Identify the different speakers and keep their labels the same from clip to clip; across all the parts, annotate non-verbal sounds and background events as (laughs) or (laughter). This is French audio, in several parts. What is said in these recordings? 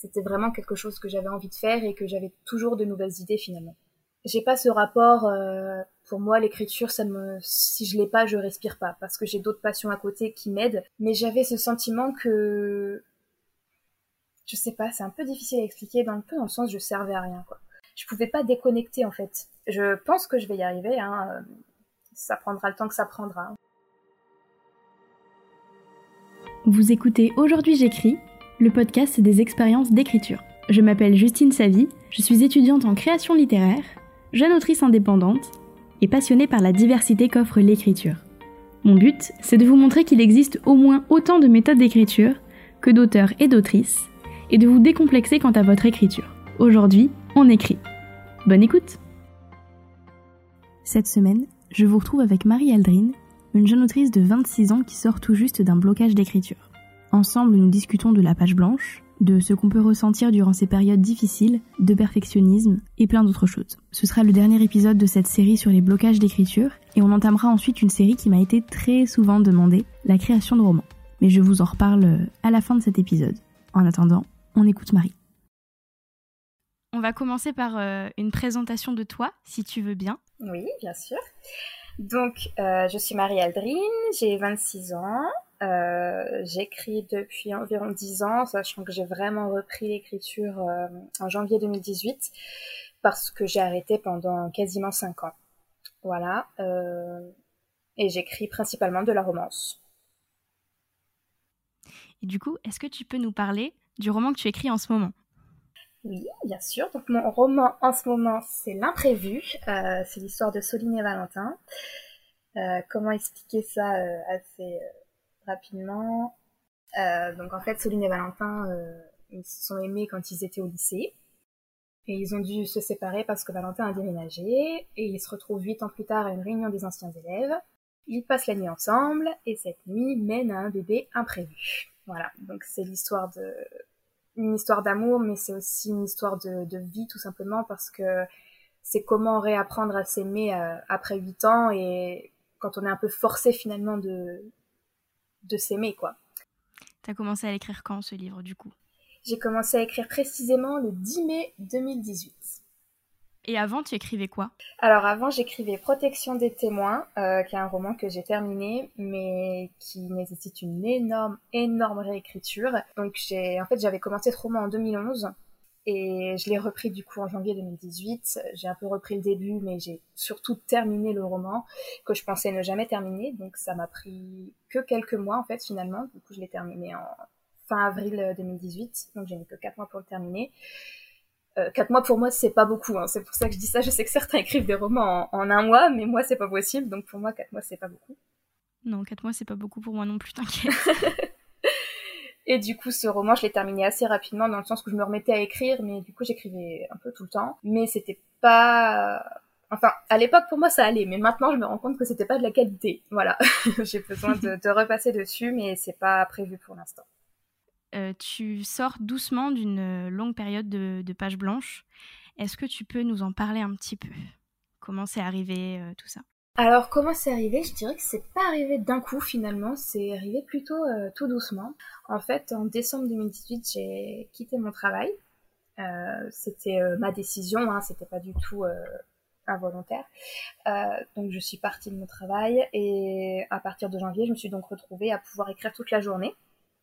Speaker 1: c'était vraiment quelque chose que j'avais envie de faire et que j'avais toujours de nouvelles idées finalement. J'ai pas ce rapport, euh, pour moi l'écriture, ça me, si je l'ai pas, je respire pas parce que j'ai d'autres passions à côté qui m'aident. Mais j'avais ce sentiment que, je sais pas, c'est un peu difficile à expliquer, dans le peu dans le sens je servais à rien quoi. Je pouvais pas déconnecter en fait. Je pense que je vais y arriver, hein. Ça prendra le temps que ça prendra.
Speaker 2: Vous écoutez Aujourd'hui j'écris, le podcast des expériences d'écriture. Je m'appelle Justine Savy, je suis étudiante en création littéraire, jeune autrice indépendante et passionnée par la diversité qu'offre l'écriture. Mon but, c'est de vous montrer qu'il existe au moins autant de méthodes d'écriture que d'auteurs et d'autrices, et de vous décomplexer quant à votre écriture. Aujourd'hui, on écrit. Bonne écoute Cette semaine, je vous retrouve avec Marie Aldrine, une jeune autrice de 26 ans qui sort tout juste d'un blocage d'écriture. Ensemble, nous discutons de la page blanche, de ce qu'on peut ressentir durant ces périodes difficiles, de perfectionnisme et plein d'autres choses. Ce sera le dernier épisode de cette série sur les blocages d'écriture et on entamera ensuite une série qui m'a été très souvent demandée, la création de romans. Mais je vous en reparle à la fin de cet épisode. En attendant, on écoute Marie. On va commencer par euh, une présentation de toi, si tu veux bien.
Speaker 1: Oui, bien sûr. Donc, euh, je suis Marie Aldrine, j'ai 26 ans. Euh, j'écris depuis environ 10 ans, sachant que j'ai vraiment repris l'écriture euh, en janvier 2018 parce que j'ai arrêté pendant quasiment 5 ans. Voilà. et j'écris principalement de la romance.
Speaker 2: Et du coup, est-ce que tu peux nous parler du roman que tu écris en ce moment?
Speaker 1: Oui, bien sûr. Donc mon roman en ce moment, c'est L'imprévu. Euh, c'est l'histoire de Soline et Valentin. Euh, comment expliquer ça euh, assez rapidement Donc en fait, Soline et Valentin, ils se sont aimés quand ils étaient au lycée. Et ils ont dû se séparer parce que Valentin a déménagé. Et ils se retrouvent huit ans plus tard à une réunion des anciens élèves. Ils passent la nuit ensemble et cette nuit mène à un bébé imprévu. Voilà, donc c'est l'histoire de une histoire d'amour, mais c'est aussi une histoire de, vie tout simplement parce que c'est comment réapprendre à s'aimer euh, après huit ans et quand on est un peu forcé finalement de, de s'aimer quoi.
Speaker 2: T'as commencé à l'écrire quand ce livre du coup?
Speaker 1: J'ai commencé à écrire précisément le 10 mai 2018.
Speaker 2: Et avant, tu écrivais quoi?
Speaker 1: Alors avant, j'écrivais Protection des témoins, euh, qui est un roman que j'ai terminé, mais qui nécessite une énorme, énorme réécriture. Donc j'ai, en fait, j'avais commencé ce roman en 2011 et je l'ai repris du coup en janvier 2018. J'ai un peu repris le début, mais j'ai surtout terminé le roman que je pensais ne jamais terminer. Donc ça m'a pris que quelques mois en fait finalement. Du coup, je l'ai terminé en fin avril 2018, donc j'ai mis que quatre mois pour le terminer. Euh, quatre mois pour moi c'est pas beaucoup, hein. c'est pour ça que je dis ça. Je sais que certains (laughs) écrivent des romans en, un mois, mais moi c'est pas possible, donc pour moi quatre mois c'est pas beaucoup.
Speaker 2: Non, quatre mois c'est pas beaucoup pour moi non plus, t'inquiète. (laughs)
Speaker 1: Et du coup, ce roman, je l'ai terminé assez rapidement dans le sens où je me remettais à écrire, mais du coup, j'écrivais un peu tout le temps. Mais c'était pas... Enfin, à l'époque, pour moi, ça allait, mais maintenant, je me rends compte que c'était pas de la qualité. Voilà. (laughs) J'ai besoin de, repasser dessus, mais c'est pas prévu pour l'instant.
Speaker 2: Euh, tu sors doucement d'une longue période de, de page blanche. Est-ce que tu peux nous en parler un petit peu? Comment c'est arrivé euh, tout ça?
Speaker 1: Alors comment c'est arrivé? Je dirais que c'est pas arrivé d'un coup finalement, c'est arrivé plutôt euh, tout doucement. En fait, en décembre 2018, j'ai quitté mon travail. c'était ma décision, hein, c'était pas du tout involontaire. donc je suis partie de mon travail et à partir de janvier, je me suis donc retrouvée à pouvoir écrire toute la journée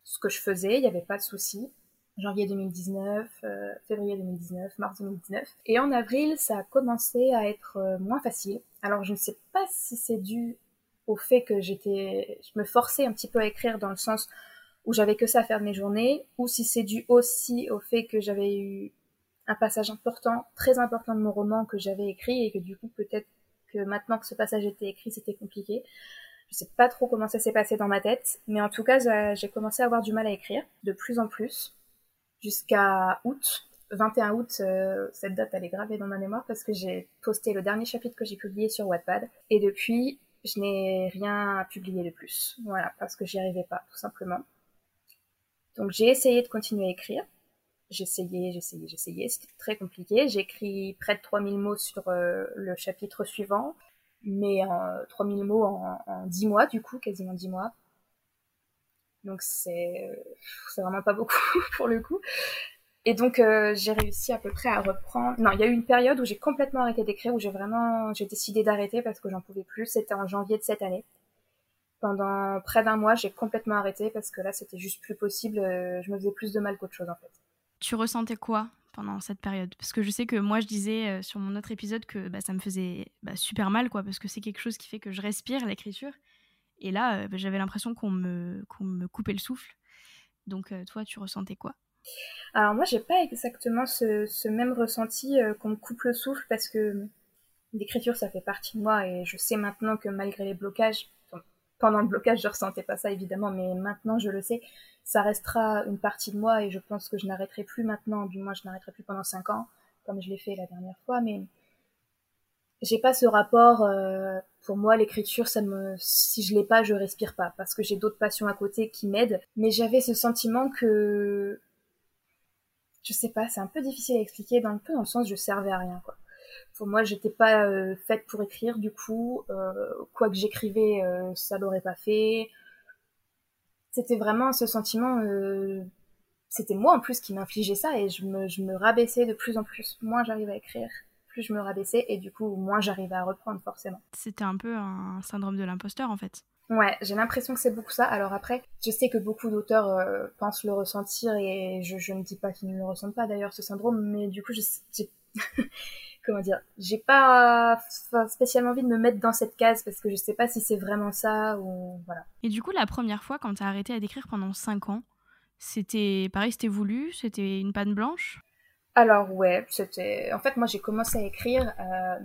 Speaker 1: ce que je faisais, il n'y avait pas de souci. Janvier 2019, euh, février 2019, mars 2019. Et en avril, ça a commencé à être euh, moins facile. Alors je ne sais pas si c'est dû au fait que j'étais, je me forçais un petit peu à écrire dans le sens où j'avais que ça à faire de mes journées, ou si c'est dû aussi au fait que j'avais eu un passage important, très important de mon roman que j'avais écrit et que du coup peut-être que maintenant que ce passage était écrit, c'était compliqué. Je sais pas trop comment ça s'est passé dans ma tête, mais en tout cas, j'ai commencé à avoir du mal à écrire, de plus en plus, jusqu'à août. 21 août, euh, cette date elle est gravée dans ma mémoire parce que j'ai posté le dernier chapitre que j'ai publié sur Wattpad et depuis je n'ai rien publié de plus. Voilà, parce que j'y arrivais pas, tout simplement. Donc j'ai essayé de continuer à écrire. J'essayais, j'essayais, j'essayais. C'était très compliqué. J'ai écrit près de 3000 mots sur euh, le chapitre suivant mais euh, 3000 mots en, en 10 mois, du coup, quasiment 10 mois. Donc c'est c'est vraiment pas beaucoup (laughs) pour le coup. Et donc euh, j'ai réussi à peu près à reprendre. Non, il y a eu une période où j'ai complètement arrêté d'écrire, où j'ai vraiment, j'ai décidé d'arrêter parce que j'en pouvais plus. C'était en janvier de cette année. Pendant près d'un mois, j'ai complètement arrêté parce que là, c'était juste plus possible. Euh, je me faisais plus de mal qu'autre chose en fait.
Speaker 2: Tu ressentais quoi pendant cette période? Parce que je sais que moi, je disais euh, sur mon autre épisode que bah, ça me faisait bah, super mal, quoi, parce que c'est quelque chose qui fait que je respire l'écriture. Et là, euh, bah, j'avais l'impression qu'on me, me coupait le souffle. Donc, toi, tu ressentais quoi?
Speaker 1: Alors, moi, j'ai pas exactement ce, ce même ressenti qu'on me coupe le souffle parce que l'écriture, ça fait partie de moi et je sais maintenant que malgré les blocages, pendant le blocage, je ressentais pas ça évidemment, mais maintenant je le sais, ça restera une partie de moi et je pense que je n'arrêterai plus maintenant, du moins je n'arrêterai plus pendant cinq ans, comme je l'ai fait la dernière fois, mais j'ai pas ce rapport. Euh, pour moi, l'écriture, ça me, si je l'ai pas, je respire pas, parce que j'ai d'autres passions à côté qui m'aident. Mais j'avais ce sentiment que, je sais pas, c'est un peu difficile à expliquer, dans le peu dans le sens je servais à rien, quoi pour moi, j'étais pas euh, faite pour écrire, du coup, euh, quoi que j'écrivais, euh, ça l'aurait pas fait. C'était vraiment ce sentiment, c'était moi en plus qui m'infligeait ça et je me, je me rabaissais de plus en plus. Moins j'arrivais à écrire, plus je me rabaissais et du coup, moins j'arrivais à reprendre forcément.
Speaker 2: C'était un peu un syndrome de l'imposteur en fait.
Speaker 1: Ouais, j'ai l'impression que c'est beaucoup ça. Alors après, je sais que beaucoup d'auteurs pensent le ressentir et je, je ne dis pas qu'ils ne le ressentent pas d'ailleurs ce syndrome, mais du coup, j'ai (laughs) comment dire, j'ai pas spécialement envie de me mettre dans cette case parce que je sais pas si c'est vraiment ça ou voilà.
Speaker 2: Et du coup, la première fois quand t'as arrêté à d'écrire pendant 5 ans, c'était pareil, c'était voulu, c'était une panne blanche?
Speaker 1: Alors ouais, c'était. En fait, moi j'ai commencé à écrire. Euh,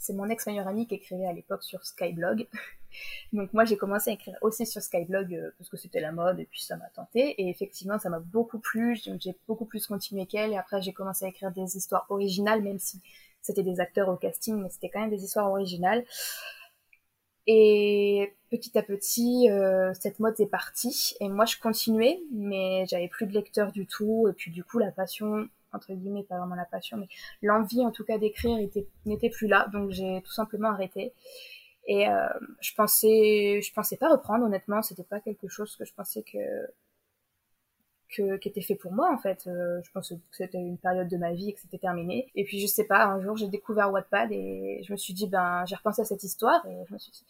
Speaker 1: c'est mon ex meilleur ami qui écrivait à l'époque sur Skyblog. (laughs) Donc moi j'ai commencé à écrire aussi sur Skyblog euh, parce que c'était la mode et puis ça m'a tenté et effectivement ça m'a beaucoup plu, j'ai beaucoup plus continué qu'elle et après j'ai commencé à écrire des histoires originales même si c'était des acteurs au casting, mais c'était quand même des histoires originales. Et petit à petit, euh, cette mode est partie. Et moi, je continuais, mais j'avais plus de lecteurs du tout. Et puis, du coup, la passion, entre guillemets, pas vraiment la passion, mais l'envie, en tout cas, d'écrire n'était plus là. Donc, j'ai tout simplement arrêté. Et euh, je pensais, je pensais pas reprendre, honnêtement. C'était pas quelque chose que je pensais que que, qui était fait pour moi en fait. Euh, je pense que c'était une période de ma vie et que c'était terminé. Et puis je sais pas, un jour j'ai découvert Wattpad et je me suis dit ben j'ai repensé à cette histoire et je me suis dit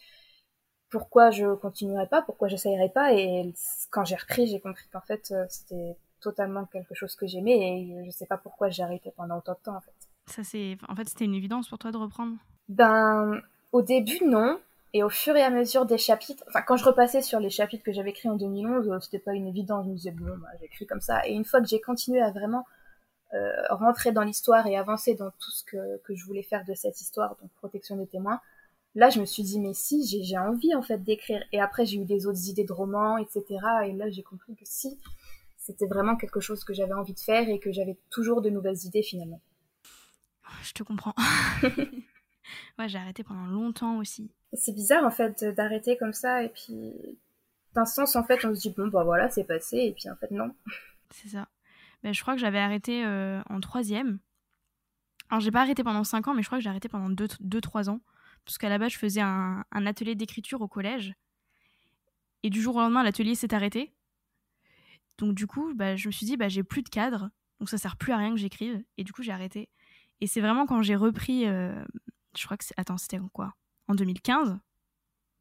Speaker 1: pourquoi je continuerais pas, pourquoi j'essayerais pas? Et quand j'ai repris j'ai compris qu'en fait euh, c'était totalement quelque chose que j'aimais et je sais pas pourquoi j'ai arrêté pendant autant de temps en fait.
Speaker 2: Ça c'est en fait c'était une évidence pour toi de reprendre?
Speaker 1: Ben au début non, et au fur et à mesure des chapitres, enfin quand je repassais sur les chapitres que j'avais écrits en 2011, euh, c'était pas une évidence, je me disais bon, bah, j'écris comme ça. Et une fois que j'ai continué à vraiment euh, rentrer dans l'histoire et avancer dans tout ce que, que je voulais faire de cette histoire, donc protection des témoins, là je me suis dit mais si, j'ai envie en fait d'écrire. Et après j'ai eu des autres idées de romans, etc. Et là j'ai compris que si, c'était vraiment quelque chose que j'avais envie de faire et que j'avais toujours de nouvelles idées finalement.
Speaker 2: Je te comprends. (laughs) ouais, j'ai arrêté pendant longtemps aussi.
Speaker 1: C'est bizarre en fait d'arrêter comme ça et puis d'un sens en fait on se dit bon bah voilà c'est passé et puis en fait non.
Speaker 2: C'est ça. Ben, je crois que j'avais arrêté euh, en troisième. Alors j'ai pas arrêté pendant 5 ans mais je crois que j'ai arrêté pendant 2-3 ans. Parce qu'à la base je faisais un, atelier d'écriture au collège. Et du jour au lendemain l'atelier s'est arrêté. Donc du coup bah, je me suis dit bah, j'ai plus de cadre. Donc ça sert plus à rien que j'écrive. Et du coup j'ai arrêté. Et c'est vraiment quand j'ai repris... Euh, je crois que c'est... Attends c'était quoi? En 2015.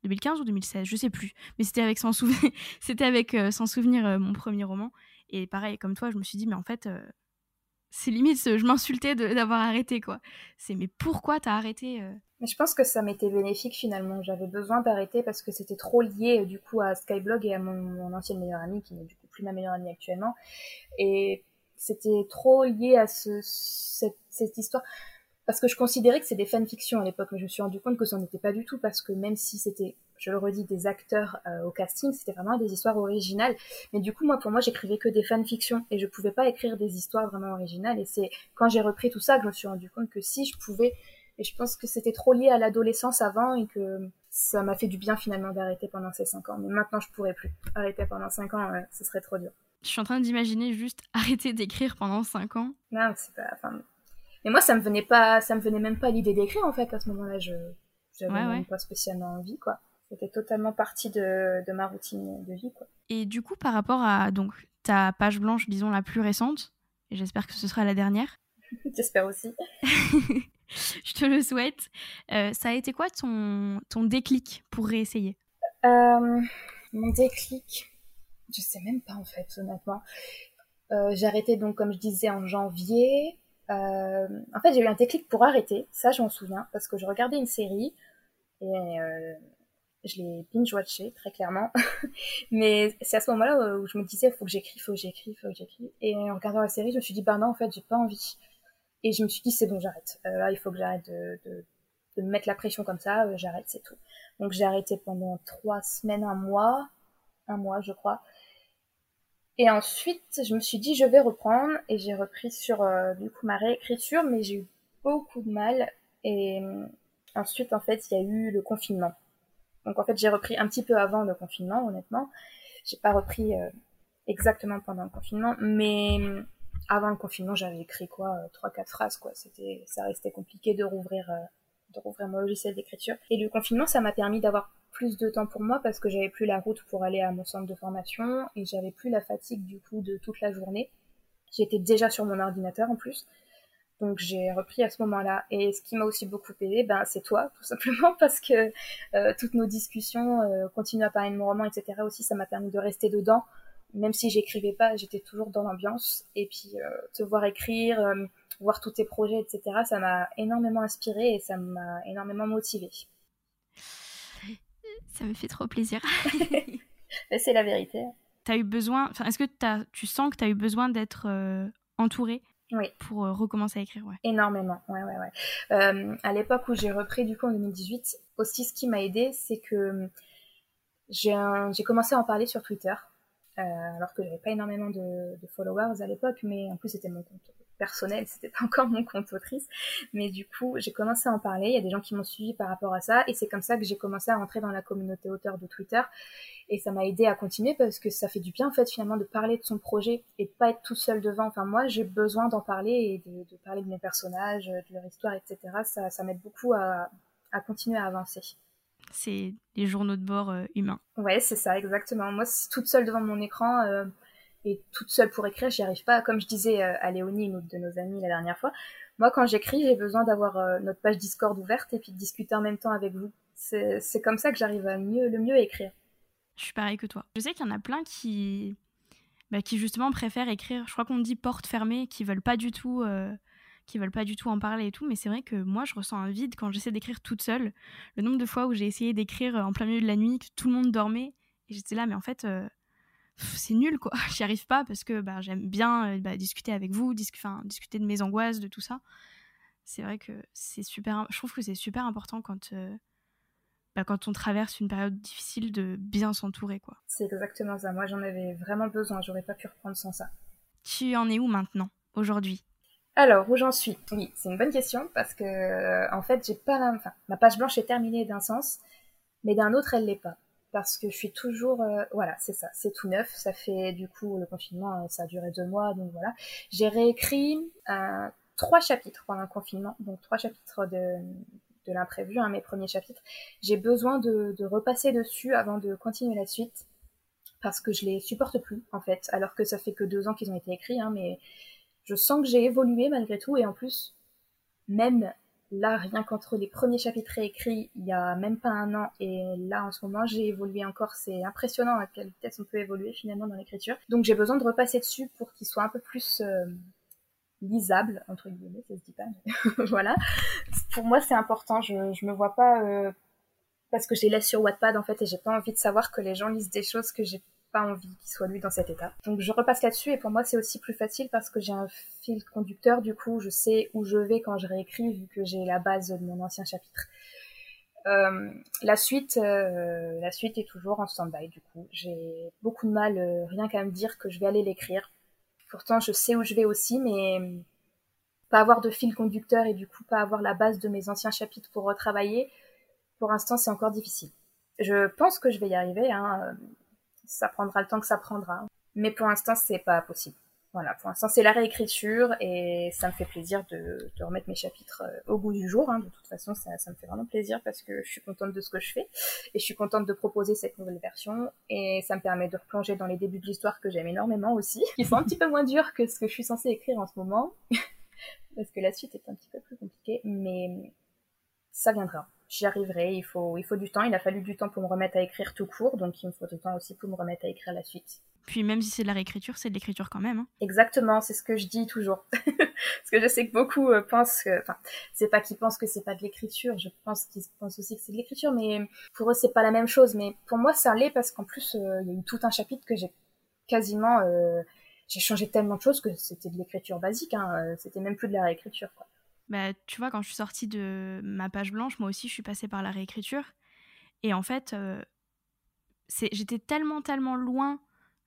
Speaker 2: 2015 ou 2016, je sais plus. Mais c'était avec Sans Souvenir, (laughs) c'était avec euh, Sans Souvenir euh, mon premier roman. Et pareil, comme toi, je me suis dit, mais en fait, c'est limite, je m'insultais d'avoir arrêté, quoi. C'est, mais pourquoi t'as arrêté
Speaker 1: Mais je pense que ça m'était bénéfique finalement. J'avais besoin d'arrêter parce que c'était trop lié du coup à Skyblog et à mon, mon ancienne meilleure amie, qui n'est du coup ma meilleure amie actuellement. Et c'était trop lié à ce, cette histoire parce que je considérais que c'était des fanfictions à l'époque, mais je me suis rendu compte que ça n'était pas du tout, parce que même si c'était, je le redis, des acteurs euh, au casting, c'était vraiment des histoires originales. Mais du coup, moi, pour moi, j'écrivais que des fanfictions, et je pouvais pas écrire des histoires vraiment originales. Et c'est quand j'ai repris tout ça que je me suis rendu compte que si je pouvais, et je pense que c'était trop lié à l'adolescence avant, et que ça m'a fait du bien finalement d'arrêter pendant ces cinq ans. Mais maintenant, je pourrais plus arrêter pendant cinq ans, ce serait trop dur.
Speaker 2: Je suis en train d'imaginer juste (laughs) arrêter d'écrire pendant cinq ans.
Speaker 1: Non, c'est pas. Enfin, mais moi, ça me venait pas, ça me venait même pas l'idée d'écrire en fait à ce moment-là. Je j'avais même pas spécialement envie quoi. C'était totalement partie de, de, ma routine de vie quoi.
Speaker 2: Et du coup, par rapport à donc ta page blanche, disons la plus récente, et j'espère que ce sera la dernière. (laughs)
Speaker 1: J'espère aussi. (laughs) (laughs)
Speaker 2: je te le souhaite. Euh, ça a été quoi ton, ton déclic pour réessayer?
Speaker 1: Euh, Mon déclic, je sais même pas en fait, honnêtement. Euh, donc, comme je disais, en janvier. en fait, j'ai eu un déclic pour arrêter, ça je m'en souviens, parce que je regardais une série et je l'ai binge-watché, très clairement. (laughs) Mais c'est à ce moment-là où je me disais, faut que j'écris, faut que j'écris, faut que j'écris. Et en regardant la série, je me suis dit, bah non, en fait, j'ai pas envie. Et je me suis dit, c'est bon, j'arrête. Euh, là, il faut que j'arrête de, de, de, me mettre la pression comme ça, euh, j'arrête, c'est tout. Donc j'ai arrêté pendant trois semaines, un mois, un mois, je crois. Et ensuite, je me suis dit, je vais reprendre, et j'ai repris sur, euh, du coup, ma réécriture, mais j'ai eu beaucoup de mal. Et ensuite, en fait, il y a eu le confinement. Donc en fait, j'ai repris un petit peu avant le confinement, honnêtement. J'ai pas repris exactement pendant le confinement, mais avant le confinement, j'avais écrit quoi, euh, trois quatre phrases quoi. C'était, ça restait compliqué de rouvrir, euh, de rouvrir mon logiciel d'écriture. Et le confinement, ça m'a permis d'avoir plus de temps pour moi parce que j'avais plus la route pour aller à mon centre de formation et j'avais plus la fatigue du coup de toute la journée. J'étais déjà sur mon ordinateur en plus. Donc j'ai repris à ce moment-là. Et ce qui m'a aussi beaucoup aidé, ben, c'est toi, tout simplement, (laughs) parce que euh, toutes nos discussions, euh, continuer à parler de mon roman, etc. aussi, ça m'a permis de rester dedans même si j'écrivais pas, j'étais toujours dans l'ambiance. Et puis euh, te voir écrire, euh, voir tous tes projets, etc., ça m'a énormément inspiré et ça m'a énormément motivé.
Speaker 2: Ça me fait trop plaisir. (laughs) (laughs)
Speaker 1: c'est la vérité.
Speaker 2: As eu besoin, enfin, est-ce que as, tu sens que tu as eu besoin d'être euh, entourée
Speaker 1: oui.
Speaker 2: pour recommencer à écrire ouais?
Speaker 1: Énormément, ouais, ouais, ouais. à l'époque où j'ai repris du coup en 2018, aussi ce qui m'a aidé, c'est que j'ai commencé à en parler sur Twitter. Euh, alors que j'avais pas énormément de, followers à l'époque, mais en plus c'était mon compte personnel, (laughs) c'était pas encore mon compte autrice. Mais du coup, j'ai commencé à en parler. Il y a des gens qui m'ont suivi par rapport à ça, et c'est comme ça que j'ai commencé à rentrer dans la communauté auteur de Twitter. Et ça m'a aidé à continuer parce que ça fait du bien en fait finalement de parler de son projet et de pas être tout seul devant. Enfin moi, j'ai besoin d'en parler et de, parler de mes personnages, de leur histoire, etc. Ça, m'aide beaucoup à continuer à avancer
Speaker 2: c'est les journaux de bord euh, humains.
Speaker 1: Ouais, c'est ça, exactement. Moi, toute seule devant mon écran euh, et toute seule pour écrire, j'y arrive pas. Comme je disais euh, à Léonie, une autre de nos amies, la dernière fois, moi, quand j'écris, j'ai besoin d'avoir notre page Discord ouverte et puis de discuter en même temps avec vous. C'est comme ça que j'arrive à mieux, le mieux à écrire.
Speaker 2: Je suis pareil que toi. Je sais qu'il y en a plein qui, bah, qui justement préfèrent écrire, je crois qu'on dit porte fermée, qui veulent pas du tout qui veulent pas du tout en parler et tout, mais c'est vrai que moi je ressens un vide quand j'essaie d'écrire toute seule. Le nombre de fois où j'ai essayé d'écrire en plein milieu de la nuit, que tout le monde dormait, et j'étais là, mais en fait, euh, c'est nul quoi, (laughs) j'y arrive pas parce que bah, j'aime bien euh, bah, discuter avec vous, discuter de mes angoisses, de tout ça. C'est vrai que c'est super, je trouve que c'est super important quand, euh, bah, quand on traverse une période difficile de bien s'entourer quoi.
Speaker 1: C'est exactement ça, moi j'en avais vraiment besoin, j'aurais pas pu reprendre sans ça.
Speaker 2: Tu en es où maintenant, aujourd'hui?
Speaker 1: Alors, où j'en suis? Oui, c'est une bonne question parce que euh, en fait, j'ai pas la... enfin, ma page blanche est terminée d'un sens, mais d'un autre, elle l'est pas parce que je suis toujours euh, voilà, c'est ça, c'est tout neuf, ça fait du coup le confinement, euh, ça a duré deux mois, donc voilà. J'ai réécrit trois chapitres pendant le confinement, donc trois chapitres de de l'imprévu, hein, mes premiers chapitres. J'ai besoin de, de repasser dessus avant de continuer la suite parce que je les supporte plus en fait, alors que ça fait que deux ans qu'ils ont été écrits, hein, mais je sens que j'ai évolué malgré tout et en plus, même là, rien qu'entre les premiers chapitres écrits il y a même pas un an et là en ce moment j'ai évolué encore. C'est impressionnant à quelle vitesse on peut évoluer finalement dans l'écriture. Donc j'ai besoin de repasser dessus pour qu'il soit un peu plus euh, lisable entre guillemets, ça se dit pas. (laughs) voilà. Pour moi c'est important. Je je me vois pas euh, parce que je les laisse sur Wattpad en fait et j'ai pas envie de savoir que les gens lisent des choses que j'ai pas envie qu'il soit lui dans cet état. Donc je repasse là-dessus et pour moi c'est aussi plus facile parce que j'ai un fil conducteur, du coup je sais où je vais quand je réécris vu que j'ai la base de mon ancien chapitre. Euh, la suite, euh, la suite est toujours en stand-by du coup. J'ai beaucoup de mal euh, rien qu'à me dire que je vais aller l'écrire. Pourtant je sais où je vais aussi, mais pas avoir de fil conducteur et du coup pas avoir la base de mes anciens chapitres pour retravailler, pour l'instant c'est encore difficile. Je pense que je vais y arriver. Hein ça prendra le temps que ça prendra. Mais pour l'instant, c'est pas possible. Voilà, pour l'instant c'est la réécriture et ça me fait plaisir de, remettre mes chapitres euh, au goût du jour. Hein. De toute façon, ça, ça me fait vraiment plaisir parce que je suis contente de ce que je fais et je suis contente de proposer cette nouvelle version et ça me permet de replonger dans les débuts de l'histoire que j'aime énormément aussi, qui sont un petit peu moins durs que ce que je suis censée écrire en ce moment (laughs) parce que la suite est un petit peu plus compliquée, mais ça viendra j'y arriverai. Il faut, il faut du temps. Il a fallu du temps pour me remettre à écrire tout court, donc il me faut du temps aussi pour me remettre à écrire la suite.
Speaker 2: Puis même si c'est de la réécriture, c'est de l'écriture quand même. Hein.
Speaker 1: Exactement, c'est ce que je dis toujours. (laughs) Parce que je sais que beaucoup euh, pensent que, enfin, c'est pas qu'ils pensent que c'est pas de l'écriture. Je pense qu'ils pensent aussi que c'est de l'écriture, mais pour eux c'est pas la même chose. Mais pour moi ça l'est parce qu'en plus euh, il y a eu tout un chapitre que j'ai quasiment, euh, j'ai changé tellement de choses que c'était de l'écriture basique. Hein. C'était même plus de la réécriture. Quoi.
Speaker 2: Bah, tu vois, quand je suis sortie de ma page blanche, moi aussi, je suis passée par la réécriture. Et en fait, euh, j'étais tellement, tellement loin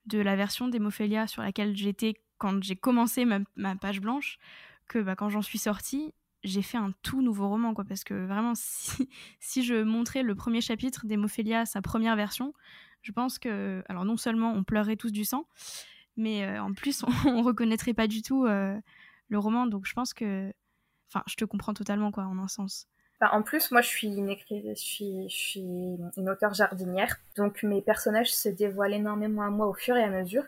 Speaker 2: de la version d'Hémophilia sur laquelle j'étais quand j'ai commencé ma, page blanche que bah, quand j'en suis sortie, j'ai fait un tout nouveau roman. Quoi, parce que vraiment, (laughs) si, si je montrais le premier chapitre d'Hémophilia, sa première version, je pense que, alors non seulement on pleurerait tous du sang, mais euh, en plus, (laughs) on, ne reconnaîtrait pas du tout euh, le roman. Donc je pense que Enfin, je te comprends totalement, quoi, en un sens.
Speaker 1: en plus, moi, je suis une je auteure jardinière, donc mes personnages se dévoilent énormément à moi au fur et à mesure.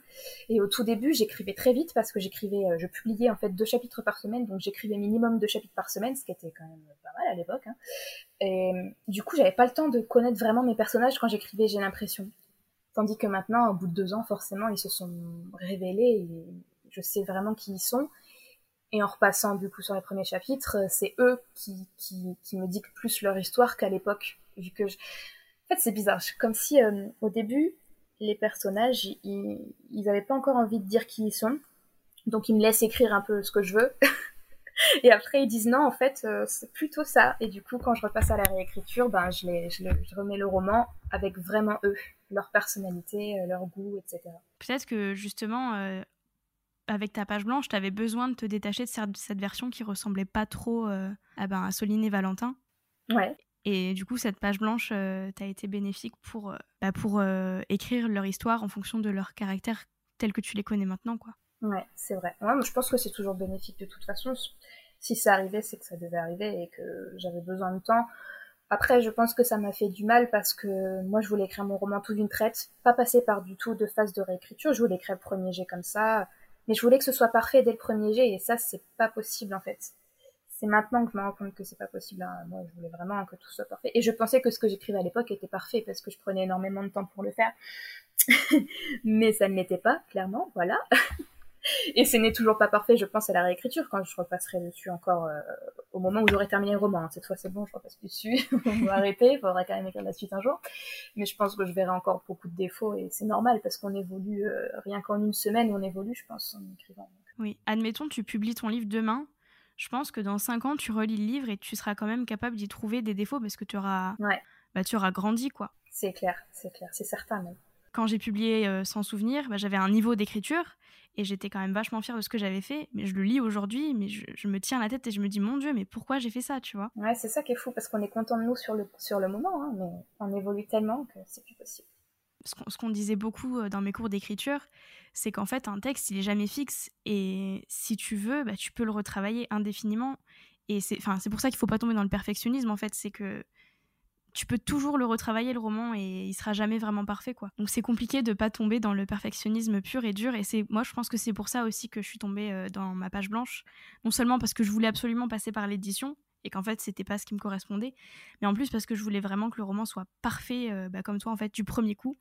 Speaker 1: Et au tout début, j'écrivais très vite parce que j'écrivais, euh, je publiais en fait deux chapitres par semaine, donc j'écrivais minimum deux chapitres par semaine, ce qui était quand même pas mal à l'époque. Hein. Et du coup, j'avais pas le temps de connaître vraiment mes personnages quand j'écrivais, j'ai l'impression. Tandis que maintenant, au bout de deux ans, forcément, ils se sont révélés et je sais vraiment qui ils sont. Et en repassant du coup sur les premiers chapitres, euh, c'est eux qui, qui, me dictent plus leur histoire qu'à l'époque. Vu que. En fait, c'est bizarre. Comme si euh, au début, les personnages, ils, ils avaient pas encore envie de dire qui ils sont. Donc ils me laissent écrire un peu ce que je veux. (laughs) et après, ils disent non, en fait, euh, c'est plutôt ça. Et du coup, quand je repasse à la réécriture, ben, je, les, je remets le roman avec vraiment eux, leur personnalité, leur goût, etc.
Speaker 2: Peut-être que justement, avec ta page blanche, tu avais besoin de te détacher de cette version qui ressemblait pas trop euh, à, ben, à Soline et Valentin.
Speaker 1: Ouais.
Speaker 2: Et du coup, cette page blanche euh, t'a été bénéfique pour, euh, bah, pour écrire leur histoire en fonction de leur caractère tel que tu les connais maintenant, quoi.
Speaker 1: Ouais, c'est vrai. Ouais, je pense que c'est toujours bénéfique de toute façon. Si ça arrivait, c'est que ça devait arriver et que j'avais besoin de temps. Après, je pense que ça m'a fait du mal parce que moi, je voulais écrire mon roman tout d'une traite, pas passer par du tout de phase de réécriture. Je voulais écrire le premier jet comme ça, mais je voulais que ce soit parfait dès le premier jet, et ça, c'est pas possible en fait. C'est maintenant que je me rends compte que c'est pas possible. Hein. Moi, je voulais vraiment que tout soit parfait. Et je pensais que ce que j'écrivais à l'époque était parfait parce que je prenais énormément de temps pour le faire. (laughs) Mais ça ne l'était pas, clairement, voilà. (laughs) (laughs) Et ce n'est toujours pas parfait, je pense, à la réécriture, quand je repasserai dessus encore euh, au moment où j'aurai terminé le roman. Cette fois, c'est bon, je repasse plus dessus. On va arrêter, il faudra quand même écrire la suite un jour. Mais je pense que je verrai encore beaucoup de défauts et c'est normal parce qu'on évolue, euh, rien qu'en une semaine, on évolue, je pense, en écrivant.
Speaker 2: Oui, admettons, tu publies ton livre demain. Je pense que dans cinq ans, tu relis le livre et tu seras quand même capable d'y trouver des défauts parce que tu auras,
Speaker 1: ouais.
Speaker 2: bah, tu auras grandi, quoi.
Speaker 1: C'est clair, c'est clair, c'est certain même.
Speaker 2: Quand j'ai publié euh, Sans souvenir, bah, j'avais un niveau d'écriture et j'étais quand même vachement fière de ce que j'avais fait. Mais je le lis aujourd'hui, mais je, me tiens la tête et je me dis, mon Dieu, mais pourquoi j'ai fait ça, tu vois?
Speaker 1: Ouais, c'est ça qui est fou, parce qu'on est content de nous sur le, sur le moment, hein, mais on évolue tellement que c'est plus possible.
Speaker 2: Ce qu'on disait beaucoup euh, dans mes cours d'écriture, c'est qu'en fait, un texte, il est jamais fixe. Et si tu veux, bah, tu peux le retravailler indéfiniment. Et c'est pour ça qu'il faut pas tomber dans le perfectionnisme, en fait. C'est que tu peux toujours le retravailler le roman et il sera jamais vraiment parfait quoi. Donc c'est compliqué de pas tomber dans le perfectionnisme pur et dur et c'est moi je pense que c'est pour ça aussi que je suis tombée euh, dans ma page blanche, non seulement parce que je voulais absolument passer par l'édition et qu'en fait c'était pas ce qui me correspondait, mais en plus parce que je voulais vraiment que le roman soit parfait euh, bah, comme toi en fait du premier coup.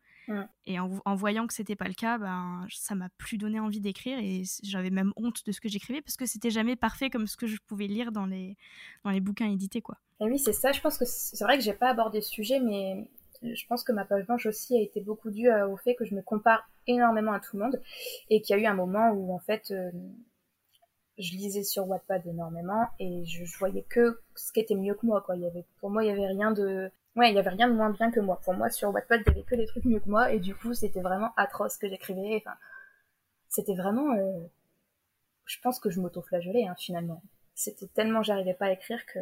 Speaker 2: Et en, voyant que c'était pas le cas, ben, ça m'a plus donné envie d'écrire et j'avais même honte de ce que j'écrivais parce que c'était jamais parfait comme ce que je pouvais lire dans les, dans les bouquins édités quoi.
Speaker 1: Et oui, c'est ça. Je pense que c'est vrai que j'ai pas abordé ce sujet, mais je pense que ma page blanche aussi a été beaucoup due euh, au fait que je me compare énormément à tout le monde et qu'il y a eu un moment où en fait euh, je lisais sur Wattpad énormément et je, voyais que ce qui était mieux que moi quoi. Il y avait pour moi il y avait rien de ouais il y avait rien de moins bien que moi. Pour moi sur Wattpad il y avait que des trucs mieux que moi et du coup c'était vraiment atroce ce que j'écrivais. Enfin c'était vraiment euh, je pense que je m'auto-flagellais hein, finalement. C'était tellement j'arrivais pas à écrire que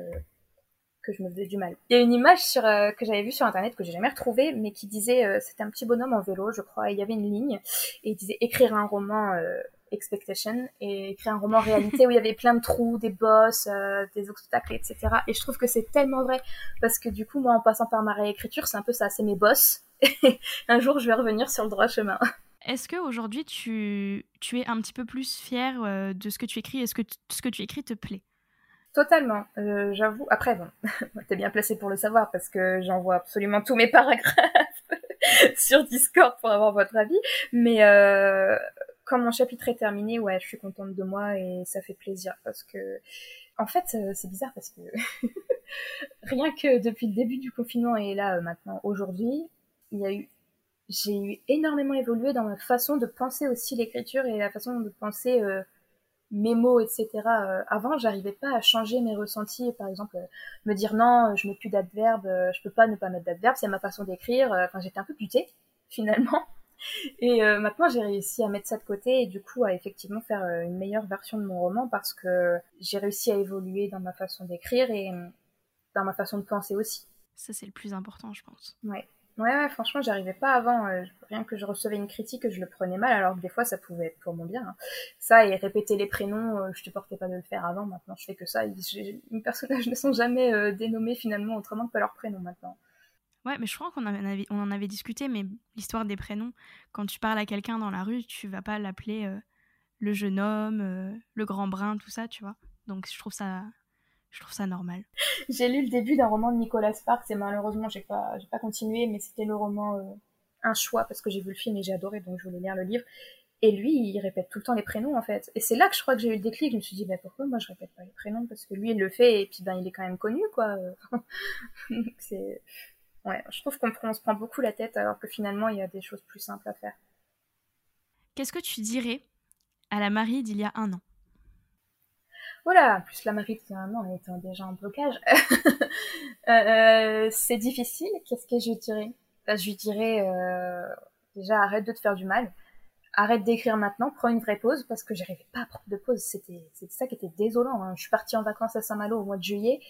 Speaker 1: que je me faisais du mal. Il y a une image sur, euh, que j'avais vue sur internet que j'ai jamais retrouvée, mais qui disait, euh, c'était un petit bonhomme en vélo, je crois, et il y avait une ligne, et il disait écrire un roman, euh, expectation et créer un roman réalité où il y avait plein de trous, des boss, euh, des obstacles, etc. Et je trouve que c'est tellement vrai parce que du coup, moi, en passant par ma réécriture, c'est un peu ça, c'est mes boss. (laughs) un jour, je vais revenir sur le droit chemin.
Speaker 2: Est-ce qu'aujourd'hui, tu, tu es un petit peu plus fière euh, de ce que tu écris Est-ce que ce que tu écris te plaît?
Speaker 1: Totalement, euh, j'avoue. Après, bon, (laughs) t'es bien placé pour le savoir parce que j'envoie absolument tous mes paragraphes (laughs) sur Discord pour avoir votre avis. Mais euh, quand mon chapitre est terminé, ouais, je suis contente de moi et ça fait plaisir parce que, en fait, euh, c'est bizarre parce que (laughs) rien que depuis le début du confinement et là euh, maintenant aujourd'hui, il y a eu, j'ai eu énormément évolué dans ma façon de penser aussi l'écriture et la façon de penser euh, mes mots, etc. Avant, j'arrivais pas à changer mes ressentis. Par exemple, me dire non, je mets plus d'adverbe, euh, je peux pas ne pas mettre d'adverbe, c'est ma façon d'écrire. Enfin, j'étais un peu butée finalement. (laughs) Et maintenant, j'ai réussi à mettre ça de côté et du coup à effectivement faire une meilleure version de mon roman parce que j'ai réussi à évoluer dans ma façon d'écrire et dans ma façon de penser aussi.
Speaker 2: Ça, c'est le plus important, je pense.
Speaker 1: Ouais. Ouais, ouais, franchement, j'arrivais pas avant. Euh, rien que je recevais une critique, je le prenais mal, alors que des fois, ça pouvait être pour mon bien. Hein. Ça, et répéter les prénoms, euh, je te portais pas de le faire avant. Maintenant, je fais que ça. mes personnages (laughs) ne sont jamais euh, dénommés finalement autrement que par leur prénom maintenant.
Speaker 2: Ouais, mais je crois qu'on en avait discuté, mais l'histoire des prénoms, quand tu parles à quelqu'un dans la rue, tu vas pas l'appeler le jeune homme, le grand brun, tout ça, tu vois. Donc je trouve ça je trouve ça normal.
Speaker 1: j'ai lu le début d'un roman de Nicolas Sparks et malheureusement j'ai pas pas continué mais c'était le roman euh, un choix parce que j'ai vu le film et j'ai adoré donc je voulais lire le livre. Et lui il répète tout le temps les prénoms en fait. Et c'est là que je crois que j'ai eu le déclic. Je me suis dit bah pourquoi moi je répète pas les prénoms? Parce que lui il le fait et puis ben il est quand même connu quoi. (laughs) C'est ouais je trouve qu'on se prend beaucoup la tête alors que finalement il y a des choses plus simples à faire
Speaker 2: qu'est-ce que tu dirais à la Marie d'il y a un an?
Speaker 1: Voilà, en plus la Marie finalement étant déjà en blocage, (laughs) euh, euh, c'est difficile. Qu'est-ce que je dirais? Bah, Je lui dirais euh, déjà arrête de te faire du mal, arrête d'écrire maintenant, prends une vraie pause parce que j'arrivais pas à prendre de pause. C'était c'était ça qui était désolant. Hein. Je suis partie en vacances à Saint-Malo au mois de juillet.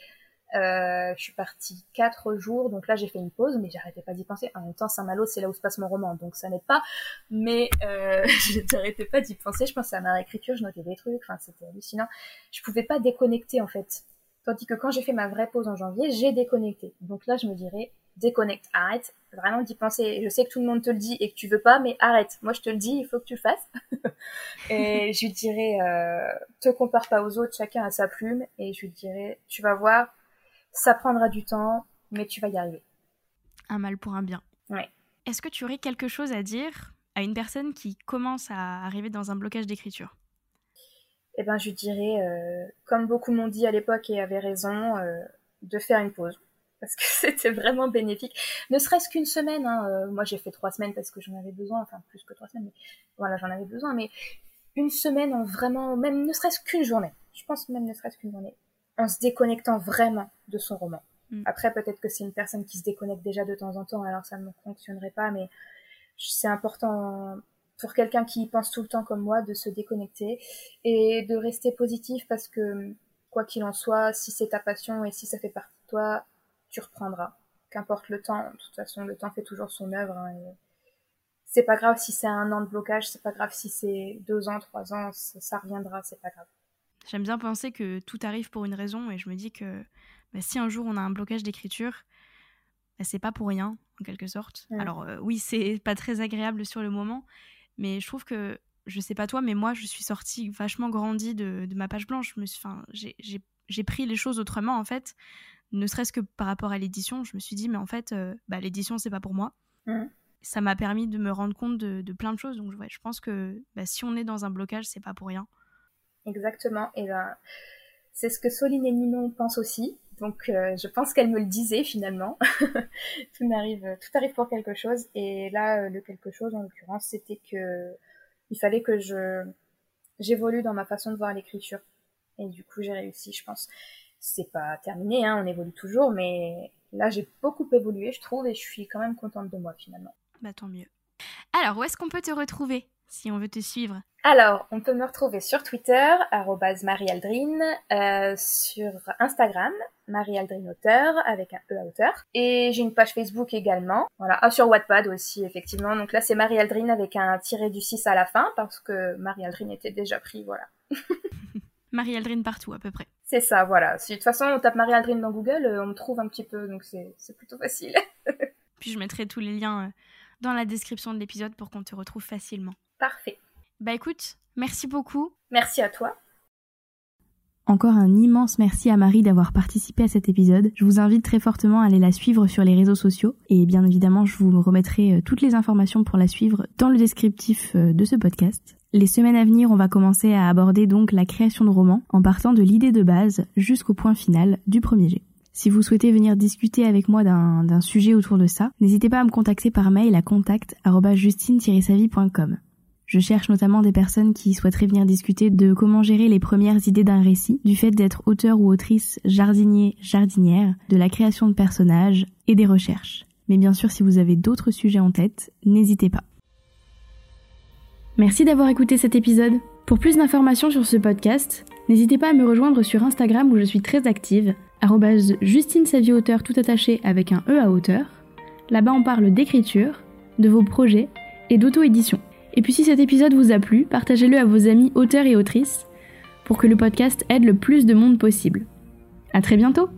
Speaker 1: Euh, je suis partie quatre jours, donc là j'ai fait une pause, mais j'arrêtais pas d'y penser. En même temps, Saint-Malo, c'est là où se passe mon roman, donc ça n'aide pas. Mais euh, (laughs) j'arrêtais pas d'y penser. Je pensais à ma réécriture, je notais des trucs. Enfin, c'était hallucinant. Je pouvais pas déconnecter en fait. Tandis que quand j'ai fait ma vraie pause en janvier, j'ai déconnecté. Donc là, je me dirais déconnecte, arrête vraiment d'y penser. Je sais que tout le monde te le dit et que tu veux pas, mais arrête. Moi, je te le dis, il faut que tu le fasses. (laughs) et je lui dirais, euh, te compare pas aux autres, chacun a sa plume. Et je lui dirais, tu vas voir, ça prendra du temps, mais tu vas y arriver.
Speaker 2: Un mal pour un bien.
Speaker 1: Ouais.
Speaker 2: Est-ce que tu aurais quelque chose à dire à une personne qui commence à arriver dans un blocage d'écriture?
Speaker 1: Eh ben, je dirais, euh, comme beaucoup m'ont dit à l'époque et avaient raison, euh, de faire une pause. Parce que (laughs) c'était vraiment bénéfique. Ne serait-ce qu'une semaine. Hein, euh, moi, j'ai fait trois semaines parce que j'en avais besoin. Enfin, plus que trois semaines. Mais voilà, j'en avais besoin. Mais une semaine en vraiment, même ne serait-ce qu'une journée. Je pense même ne serait-ce qu'une journée en se déconnectant vraiment de son roman. Mm. Après, peut-être que c'est une personne qui se déconnecte déjà de temps en temps, alors ça ne fonctionnerait pas, mais c'est important pour quelqu'un qui pense tout le temps comme moi de se déconnecter et de rester positif parce que quoi qu'il en soit, si c'est ta passion et si ça fait partie de toi, tu reprendras. Qu'importe le temps, de toute façon, le temps fait toujours son œuvre. Hein, c'est pas grave si c'est un an de blocage, c'est pas grave si c'est deux ans, trois ans, ça reviendra, c'est pas grave.
Speaker 2: J'aime bien penser que tout arrive pour une raison et je me dis que bah, si un jour on a un blocage d'écriture, bah, c'est pas pour rien, en quelque sorte. Alors euh, oui, c'est (laughs) pas très agréable sur le moment, mais je trouve que, je sais pas toi, mais moi je suis sortie vachement grandie de, ma page blanche. J'ai pris les choses autrement en fait, ne serait-ce que par rapport à l'édition. Je me suis dit, mais en fait, euh, bah, l'édition c'est pas pour moi. Ça m'a permis de me rendre compte de, plein de choses. Donc je pense que si on est dans un blocage, c'est pas pour rien.
Speaker 1: Exactement. Et ben, c'est ce que Soline et Ninon pensent aussi. Donc, euh, je pense qu'elle me le disait finalement. (laughs) tout arrive, tout arrive pour quelque chose. Et là, euh, le quelque chose, en l'occurrence, c'était que il fallait que je j'évolue dans ma façon de voir l'écriture. Et du coup, j'ai réussi, je pense. C'est pas terminé, hein, on évolue toujours, mais là, j'ai beaucoup évolué, je trouve, et je suis quand même contente de moi finalement.
Speaker 2: Bah tant mieux. Alors, où est-ce qu'on peut te retrouver? Si on veut te suivre
Speaker 1: alors, on peut me retrouver sur Twitter, marialdrine, euh, sur Instagram, Marie Aldrin auteur avec un E à hauteur. Et j'ai une page Facebook également. Voilà, ah, sur Wattpad aussi effectivement. Donc là c'est Marie Aldrin avec un tiré du 6 à la fin parce que Marie Aldrin était déjà pris, voilà. (laughs)
Speaker 2: Marie Aldrin partout à peu près.
Speaker 1: C'est ça, voilà. Si de toute façon on tape Marie Aldrin dans Google, euh, on me trouve un petit peu, donc c'est plutôt facile. (laughs)
Speaker 2: Puis je mettrai tous les liens euh, dans la description de l'épisode pour qu'on te retrouve facilement.
Speaker 1: Parfait.
Speaker 2: Bah écoute, merci beaucoup.
Speaker 1: Merci à toi.
Speaker 2: Encore un immense merci à Marie d'avoir participé à cet épisode. Je vous invite très fortement à aller la suivre sur les réseaux sociaux et bien évidemment je vous remettrai euh, toutes les informations pour la suivre dans le descriptif euh, de ce podcast. Les semaines à venir, on va commencer à aborder donc la création de romans en partant de l'idée de base jusqu'au point final du premier jet. Si vous souhaitez venir discuter avec moi d'un sujet autour de ça, n'hésitez pas à me contacter par mail à contact@justine-savie.com. Je cherche notamment des personnes qui souhaiteraient venir discuter de comment gérer les premières idées d'un récit, du fait d'être auteur ou autrice jardinier, jardinière, de la création de personnages et des recherches. Mais bien sûr, si vous avez d'autres sujets en tête, n'hésitez pas. Merci d'avoir écouté cet épisode. Pour plus d'informations sur ce podcast, n'hésitez pas à me rejoindre sur Instagram où je suis très active, Justine Auteur tout attaché avec un E à hauteur. Là-bas on parle d'écriture, de vos projets et d'auto-édition. Et puis si cet épisode vous a plu, partagez-le à vos amis auteurs et autrices pour que le podcast aide le plus de monde possible. À très bientôt!